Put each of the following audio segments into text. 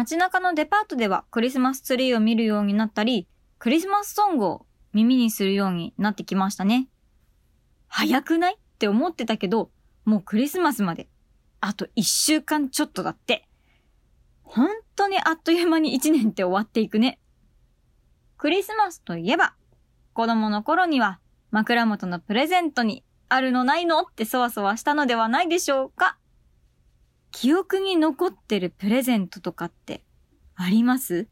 街中のデパートではクリスマスツリーを見るようになったり、クリスマスソングを耳にするようになってきましたね。早くないって思ってたけど、もうクリスマスまで、あと一週間ちょっとだって。本当にあっという間に一年って終わっていくね。クリスマスといえば、子供の頃には枕元のプレゼントにあるのないのってそわそわしたのではないでしょうか記憶に残ってるプレゼントとかってあります？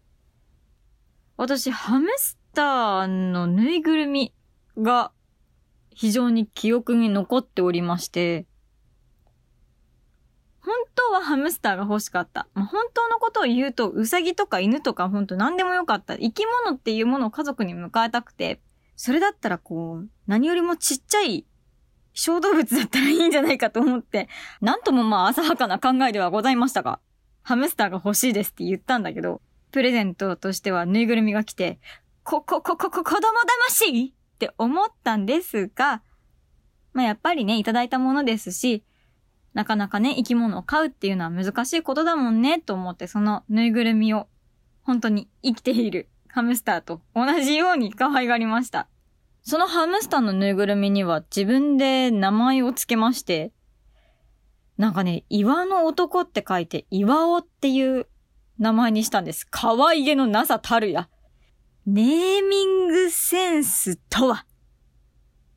私、ハムスターのぬいぐるみが非常に記憶に残っておりまして、本当はハムスターが欲しかった。まあ、本当のことを言うと、ウサギとか犬とか本当何でもよかった。生き物っていうものを家族に迎えたくて、それだったらこう、何よりもちっちゃい小動物だったらいいんじゃないかと思って、なんともまあ浅はかな考えではございましたが、ハムスターが欲しいですって言ったんだけど、プレゼントとしてはぬいぐるみが来て、こ、こ、こ、こ、こ、子供魂？って思ったんですが、まあやっぱりね、いただいたものですし、なかなかね、生き物を飼うっていうのは難しいことだもんね、と思ってそのぬいぐるみを、本当に生きているハムスターと同じように可愛がりました。そのハムスターのぬいぐるみには自分で名前を付けまして、なんかね、岩の男って書いて、岩尾っていう名前にしたんです。可愛げのなさたるや。ネーミングセンスとは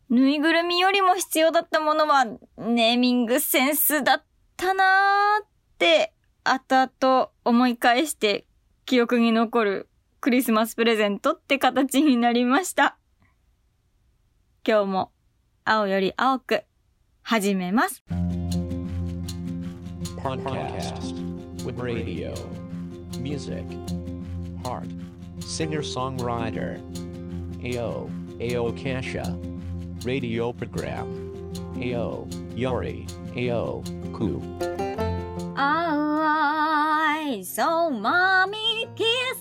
ぬいぐるみよりも必要だったものは、ネーミングセンスだったなーって、後々思い返して記憶に残るクリスマスプレゼントって形になりました。今日も青より青く始めます。Podcast with radio, music, heart, singer-songwriter, AO, AO Kasha, radio program, AO, Yori, AO, Ku. I saw mommy kissing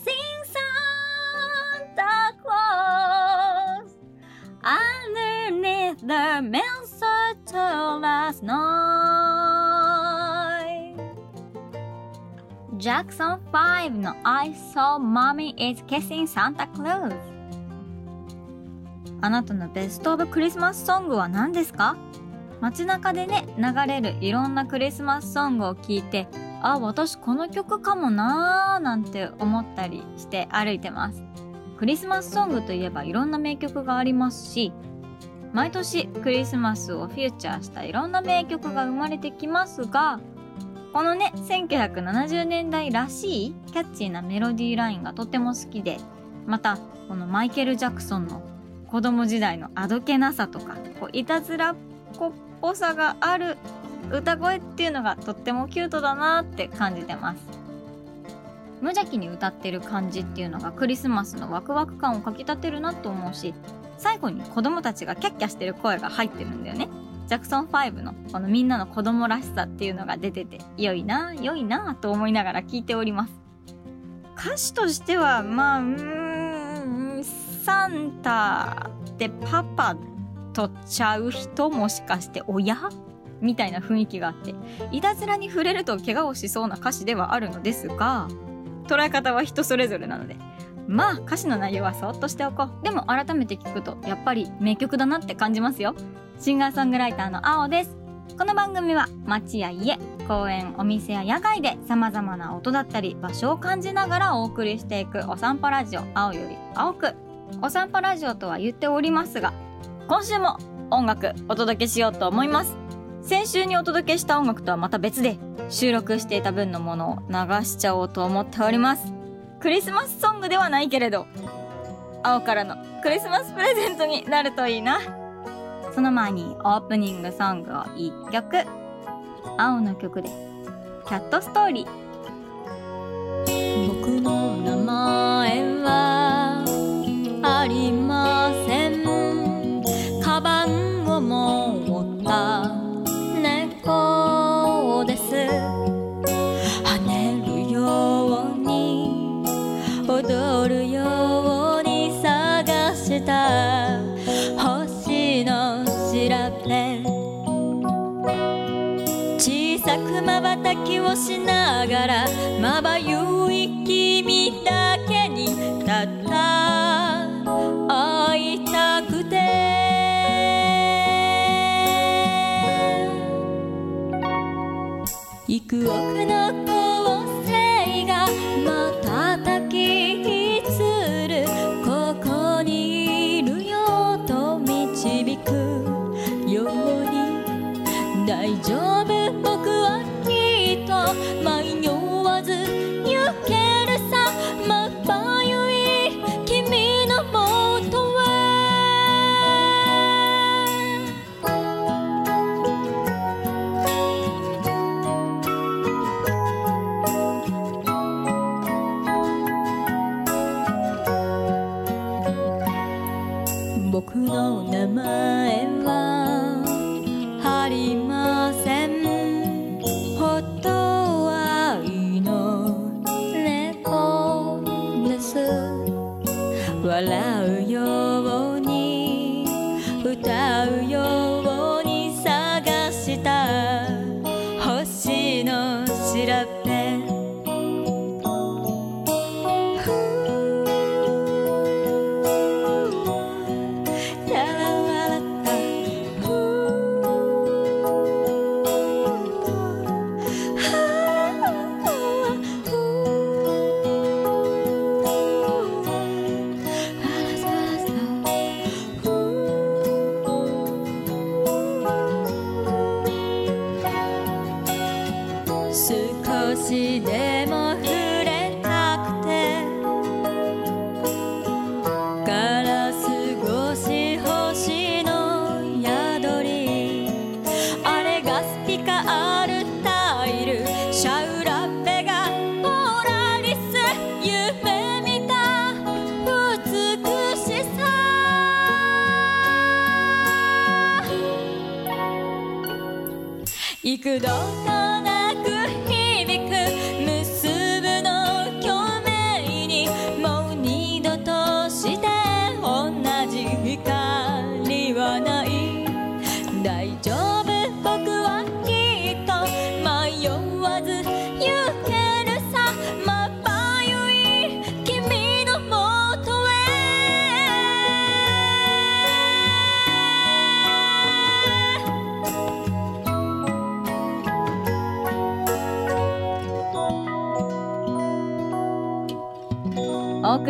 the man's a tomas night. Jackson 5の I saw mommy is kissing Santa Claus あなたのベストオブクリスマスソングは何ですか？街中でね流れるいろんなクリスマスソングを聞いてあ私この曲かもなーなんて思ったりして歩いてますクリスマスソングといえばいろんな名曲がありますし毎年クリスマスをフューチャーしたいろんな名曲が生まれてきますがこのね1970年代らしいキャッチーなメロディーラインがとても好きでまたこのマイケル・ジャクソンの子供時代のあどけなさとかこういたずらっ子っぽさがある歌声っていうのがとってもキュートだなって感じてます。無邪気に歌ってる感じっていうのがクリスマスのワクワク感をかきたてるなと思うし最後に子供たちがキャッキャしてる声が入ってるんだよね。ジャクソン5のこのみんなの子供らしさっていうのが出てて、良いな、良いなと思いながら聞いております。歌詞としては、まあ、うーん、サンタってパパとちゃう人もしかして親みたいな雰囲気があって、いたずらに触れると怪我をしそうな歌詞ではあるのですが、捉え方は人それぞれなので、まあ歌詞の内容はそっとしておこう。でも改めて聞くとやっぱり名曲だなって感じますよ。シンガーソングライターの青です。この番組は街や家公園お店や野外で様々な音だったり場所を感じながらお送りしていくお散歩ラジオ青より青く。お散歩ラジオとは言っておりますが今週も音楽お届けしようと思います。先週にお届けした音楽とはまた別で収録していた分のものを流しちゃおうと思っております。クリスマスソングではないけれど、青からのクリスマスプレゼントになるといいな。その前にオープニングソングを1曲。青の曲で、キャットストーリー。僕の名前はをしながらまばゆい君だけにたった会いたくて。幾億の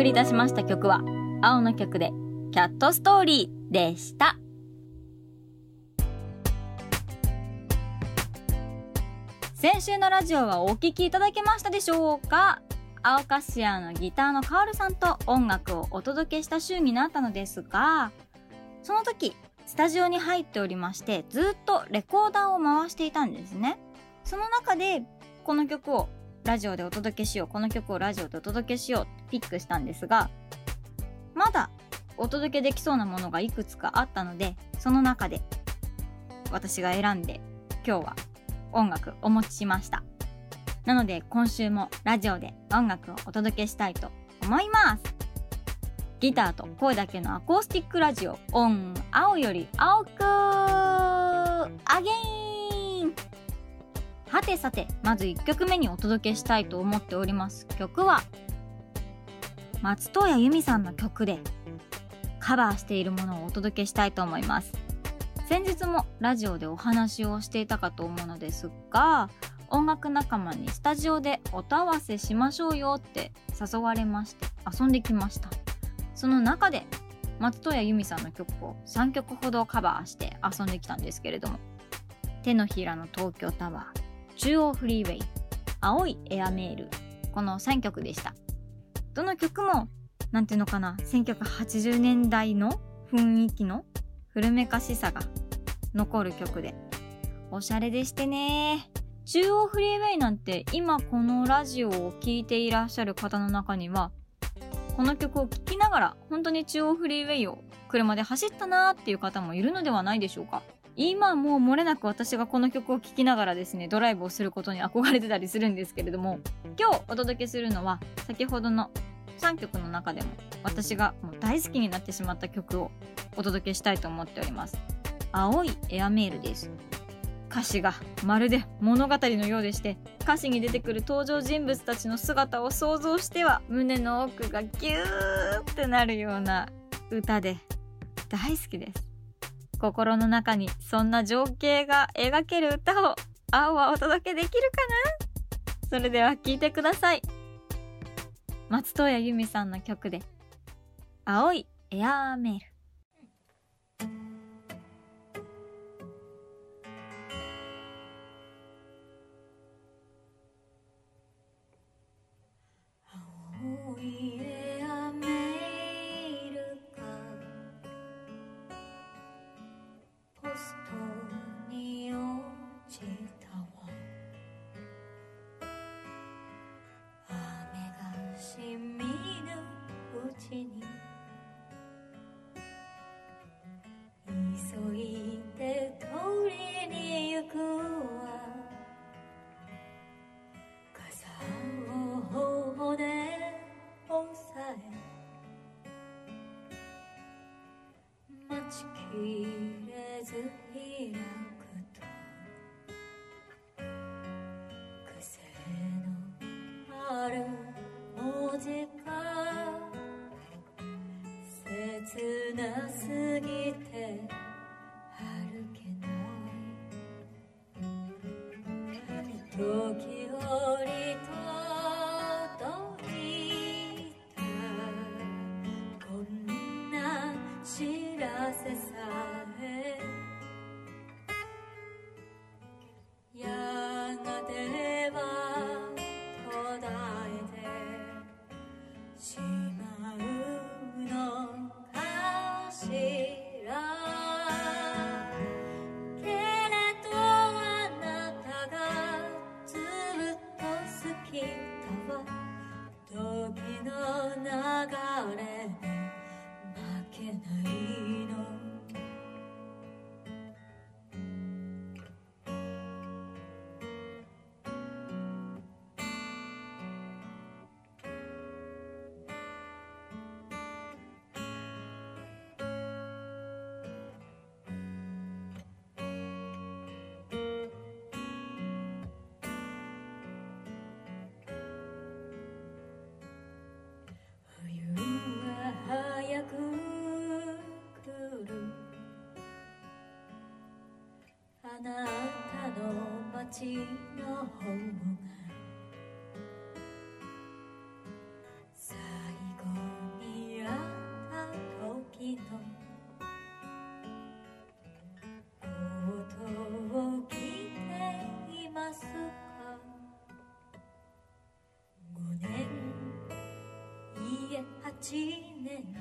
送りいたしました曲は青の曲でキャットストーリーでした。先週のラジオはお聴きいただけましたでしょうか？青カシアのギターのカールさんと音楽をお届けした週になったのですがその時スタジオに入っておりましてずっとレコーダーを回していたんですね。その中でこの曲をラジオでお届けしよう。この曲をラジオでお届けしようってピックしたんですがまだお届けできそうなものがいくつかあったのでその中で私が選んで今日は音楽お持ちしました。なので今週もラジオで音楽をお届けしたいと思います。ギターと声だけのアコースティックラジオオン青より青くアゲインはてさてまず1曲目にお届けしたいと思っております。曲は松任谷由実さんの曲でカバーしているものをお届けしたいと思います。先日もラジオでお話をしていたかと思うのですが音楽仲間にスタジオで音合わせしましょうよって誘われまして遊んできました。その中で松任谷由実さんの曲を3曲ほどカバーして遊んできたんですけれども手のひらの東京タワー中央フリーウェイ青いエアメール。この3曲でした。どの曲もなんていうのかな1980年代の雰囲気の古めかしさが残る曲で。おしゃれでしてね。中央フリーウェイなんて今このラジオを聴いていらっしゃる方の中にはこの曲を聴きながら本当に中央フリーウェイを車で走ったなーっていう方もいるのではないでしょうか。今も漏れなく私がこの曲を聴きながらですねドライブをすることに憧れてたりするんですけれども今日お届けするのは先ほどの3曲の中でも私がもう大好きになってしまった曲をお届けしたいと思っております。青いエアメールです。歌詞がまるで物語のようでして歌詞に出てくる登場人物たちの姿を想像しては胸の奥がギューってなるような歌で大好きです。心の中にそんな情景が描ける歌を青はお届けできるかな？それでは聴いてください。松任谷由実さんの曲で青いエアーメール。青いれずくと癖のある文字が切なすぎて歩けない。時折届いた。こんな知らせさ街の方が最後に会った時のことを聞いていますか？5年いえ8年。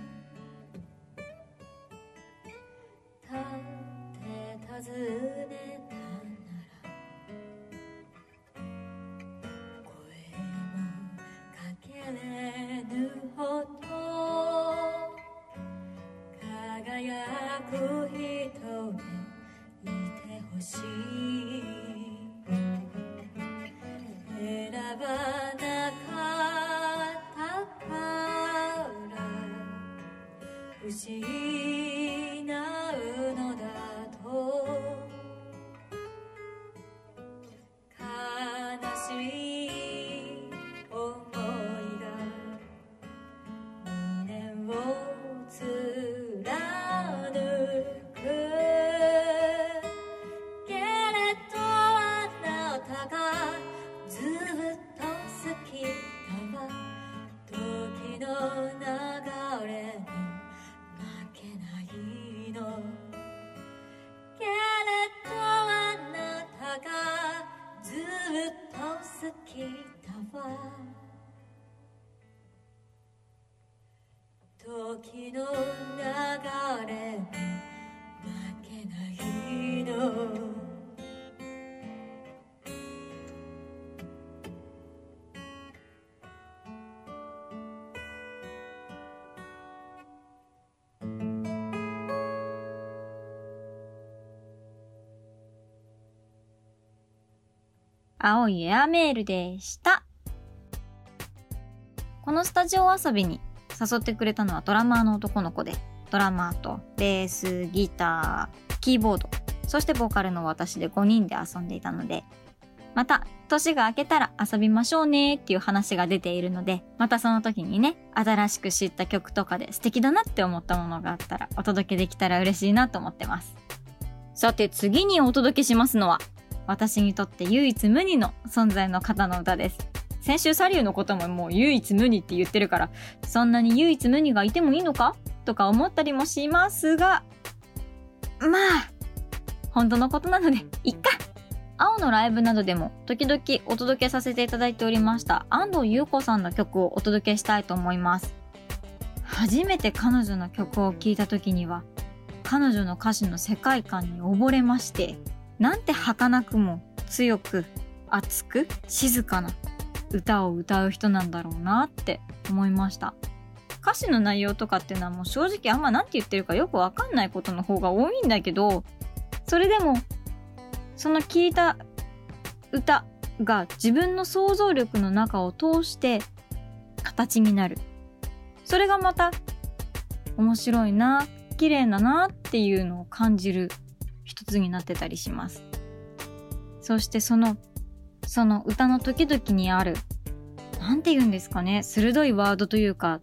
青いエアメールでした。このスタジオ遊びに誘ってくれたのはドラマーの男の子で、ドラマーとベース、ギター、キーボード、そしてボーカルの私で5人で遊んでいたので、また、年が明けたら遊びましょうねっていう話が出ているので、またその時にね、新しく知った曲とかで素敵だなって思ったものがあったらお届けできたら嬉しいなと思ってます。さて次にお届けしますのは、私にとって唯一無二の存在の方の歌です。先週サリューのことももう唯一無二って言ってるから、そんなに唯一無二がいてもいいのか？とか思ったりもしますが、まあ、本当のことなので、いっか。青のライブなどでも時々お届けさせていただいておりました安藤優子さんの曲をお届けしたいと思います。初めて彼女の曲を聴いた時には彼女の歌詞の世界観に溺れましてなんて儚くも強く熱く静かな歌を歌う人なんだろうなって思いました歌詞の内容とかっていうのはもう正直あんま何て言ってるかよくわかんないことの方が多いんだけどそれでもその聞いた歌が自分の想像力の中を通して形になる。それがまた面白いな、綺麗だなっていうのを感じる一つになってたりします。そしてその、その歌の時々にある、なんて言うんですかね、鋭いワードというか、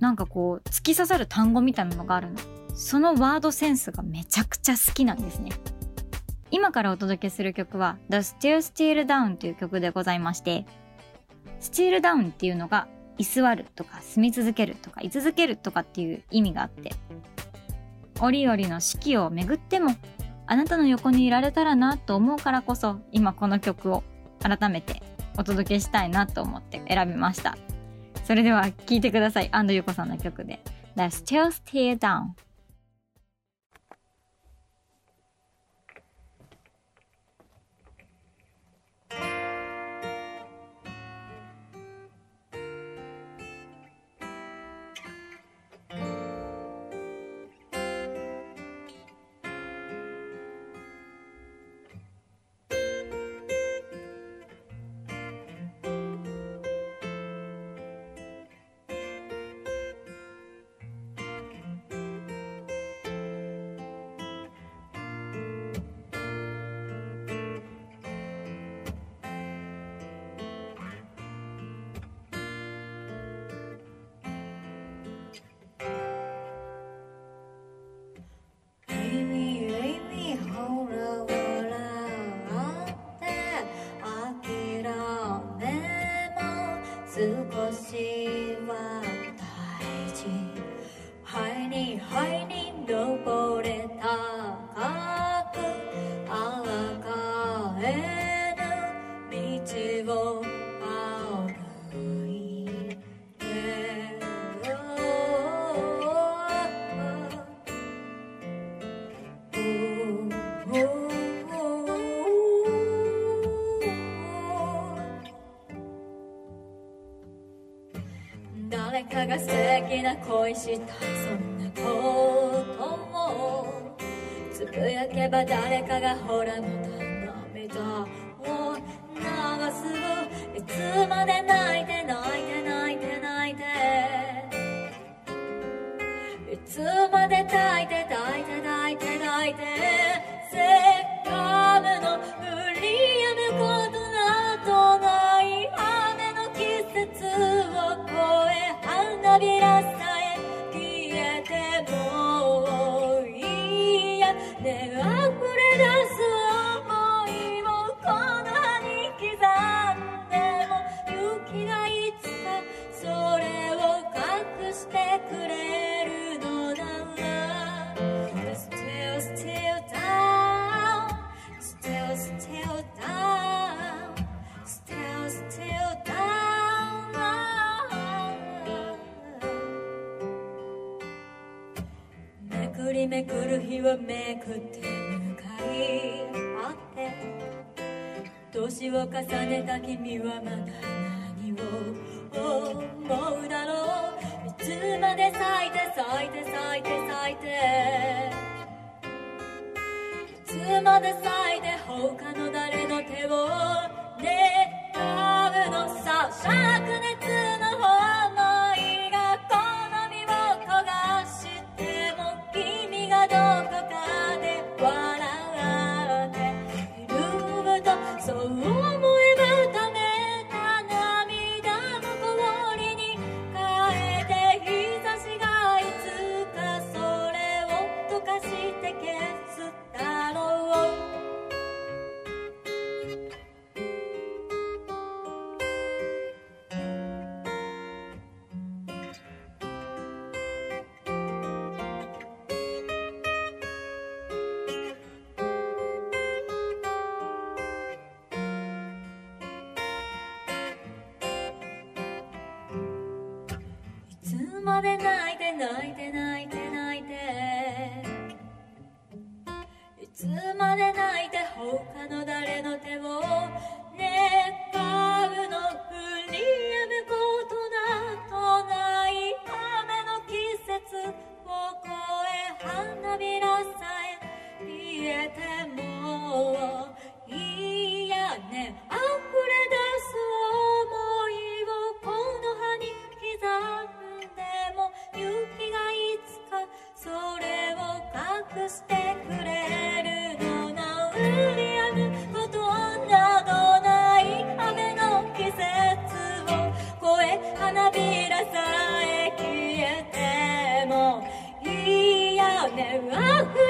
なんかこう、突き刺さる単語みたいなのがあるの。そのワードセンスがめちゃくちゃ好きなんですね。今からお届けする曲は The Still Still Down という曲でございまして Still Down っていうのが居座るとか住み続けるとか居続けるとかっていう意味があって折々の四季を巡ってもあなたの横にいられたらなと思うからこそ今この曲を改めてお届けしたいなと思って選びました。それでは聴いてください。安藤優子さんの曲で。The Still Still Down な恋したそんなこともつぶやけば誰かがほらまためくる日はめくって向かい合って。年を重ねた君はまたいつまで泣いて泣いて泣いて泣いていつまで泣いて他の誰や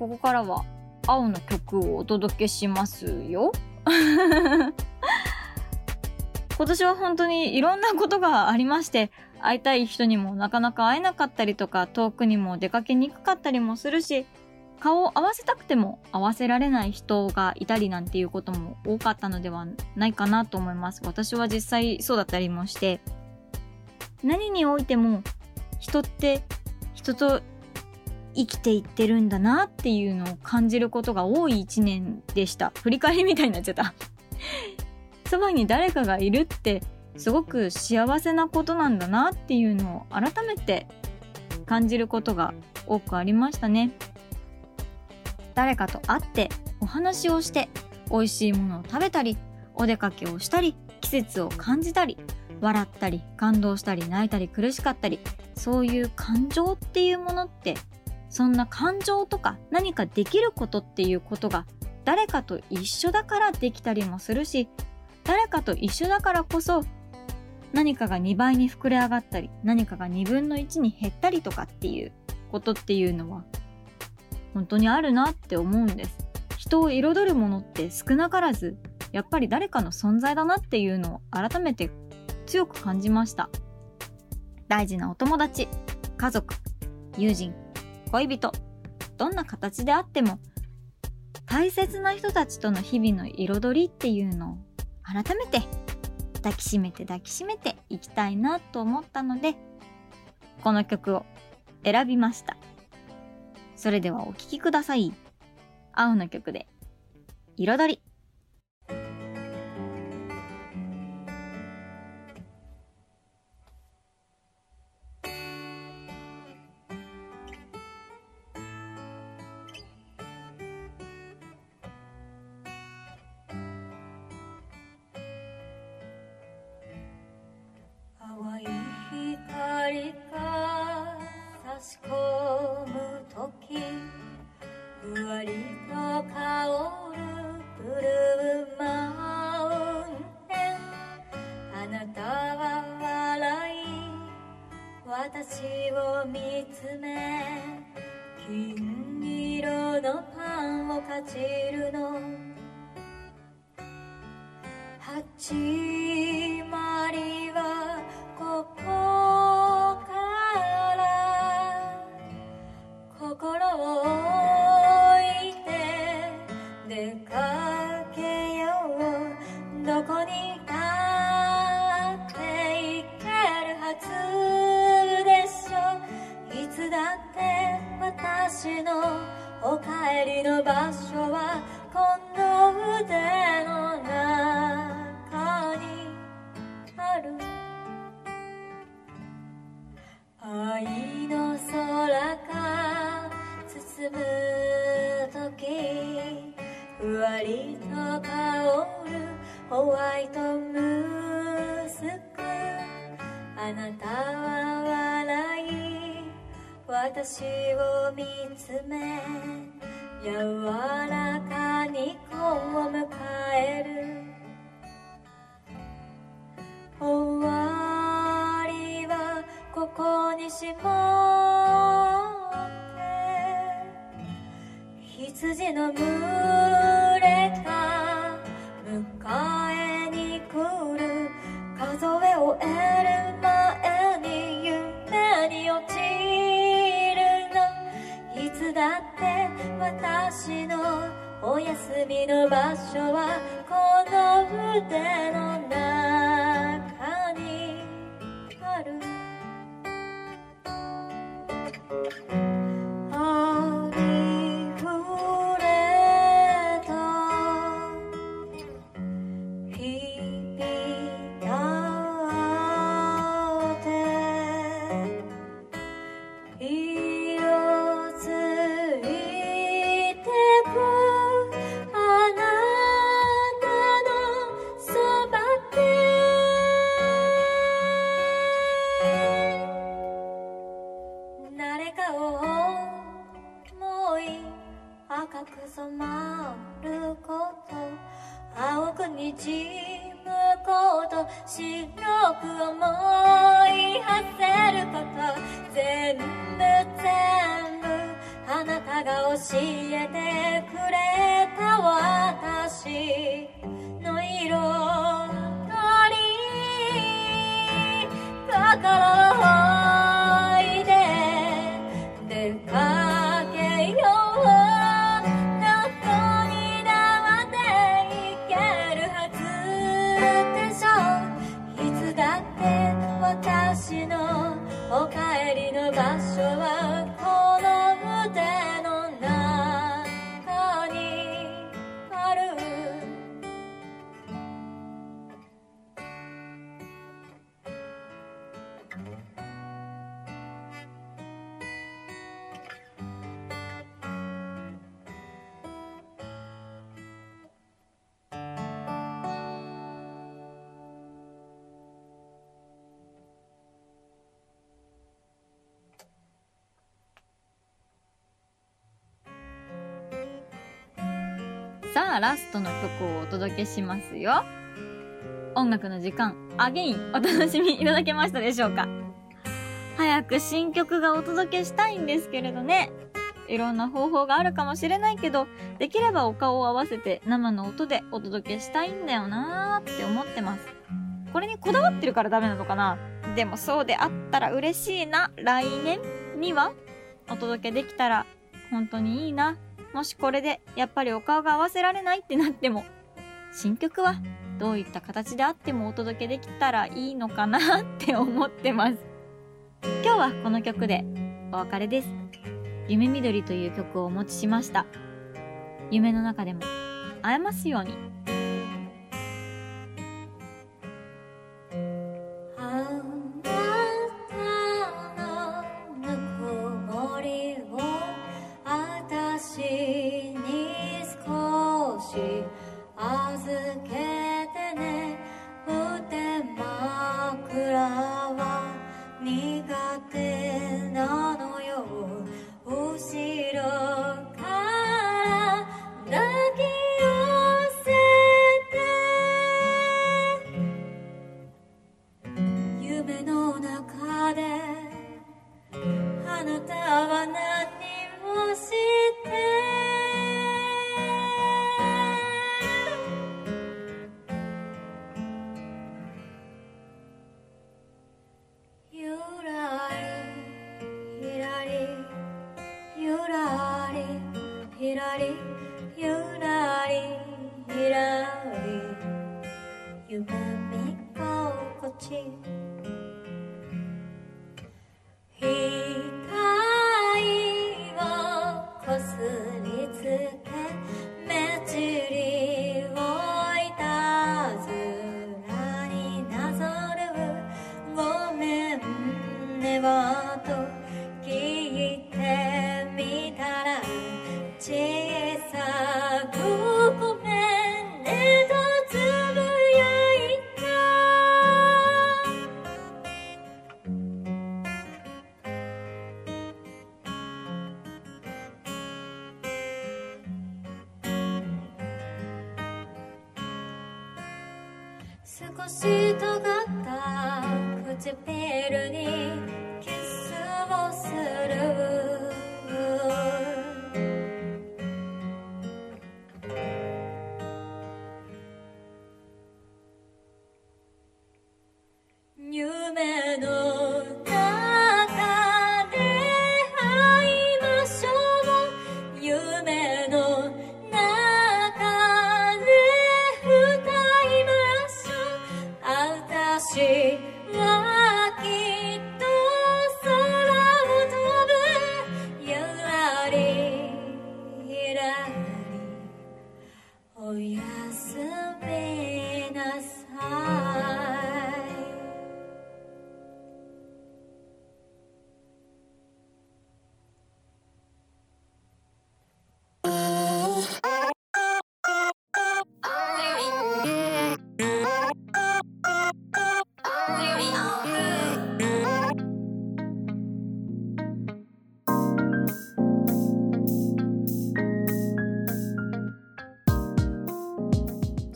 ここからは青の曲をお届けしますよ。今年は本当にいろんなことがありまして、会いたい人にもなかなか会えなかったりとか、遠くにも出かけにくかったりもするし、顔を合わせたくても合わせられない人がいたりなんていうことも多かったのではないかなと思います。私は実際そうだったりもして、何においても人って人と生きていってるんだなっていうのを感じることが多い一年でした。振り返りみたいになっちゃった。そばに誰かがいるってすごく幸せなことなんだなっていうのを改めて感じることが多くありましたね。誰かと会ってお話をして美味しいものを食べたりお出かけをしたり季節を感じたり笑ったり感動したり泣いたり苦しかったりそういう感情っていうものってそんな感情とか何かできることっていうことが誰かと一緒だからできたりもするし誰かと一緒だからこそ何かが2倍に膨れ上がったり何かが2分の1に減ったりとかっていうことっていうのは本当にあるなって思うんです。人を彩るものって少なからずやっぱり誰かの存在だなっていうのを改めて強く感じました。大事なお友達家族友人恋人。どんな形であっても大切な人たちとの日々の彩りっていうのを改めて抱きしめて抱きしめていきたいなと思ったのでこの曲を選びました。それではお聴きください。青の曲で彩り。私のお帰りの場所はこの腕の中にある。愛の空が包む時ふわりと香るホワイトムースク。あなたは私を見つめ柔らかに子を迎える。終わりはここにしまって羊の群れが迎えに来る。数え終えるだって私のお休みの場所はこの腕の中にある。ラストの曲をお届けしますよ。音楽の時間。アゲインお楽しみいただけましたでしょうか？早く新曲がお届けしたいんですけれどね。いろんな方法があるかもしれないけどできればお顔を合わせて生の音でお届けしたいんだよなーって思ってます。これにこだわってるからダメなのかな？でもそうであったら嬉しいな。来年にはお届けできたら本当にいいな。もしこれでやっぱりお顔が合わせられないってなっても新曲はどういった形であってもお届けできたらいいのかなって思ってます。今日はこの曲でお別れです。夢緑という曲をお持ちしました。夢の中でも会えますように。ろか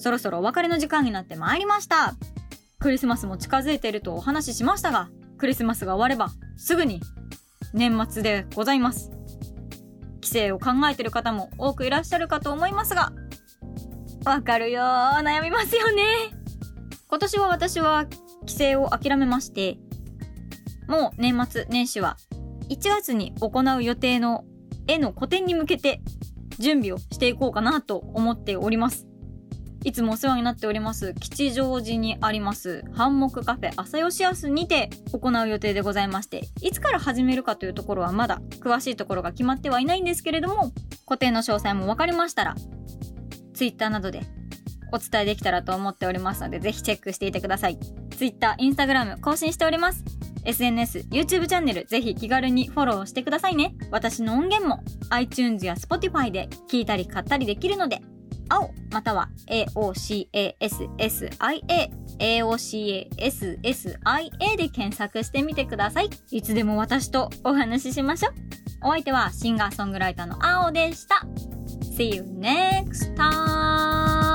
そろそろお別れの時間になってまいりました。クリスマスも近づいているとお話ししましたがクリスマスが終わればすぐに年末でございます。帰省を考えてる方も多くいらっしゃるかと思いますがわかるよ悩みますよね。今年は私は帰省を諦めましてもう年末年始は1月に行う予定の絵の個展に向けて準備をしていこうかなと思っております。いつもお世話になっております吉祥寺にありますハンモックカフェ朝吉安にて行う予定でございましていつから始めるかというところはまだ詳しいところが決まってはいないんですけれども個展の詳細も分かりましたら Twitter などでお伝えできたらと思っておりますのでぜひチェックしていてください。Twitter、Instagram 更新しております。SNS、YouTube チャンネルぜひ気軽にフォローしてくださいね。私の音源も iTunes や Spotify で聞いたり買ったりできるので青または AOCASSIA AOCASSIA で検索してみてください。いつでも私とお話ししましょう。お相手はシンガーソングライターの青でした。See you next time!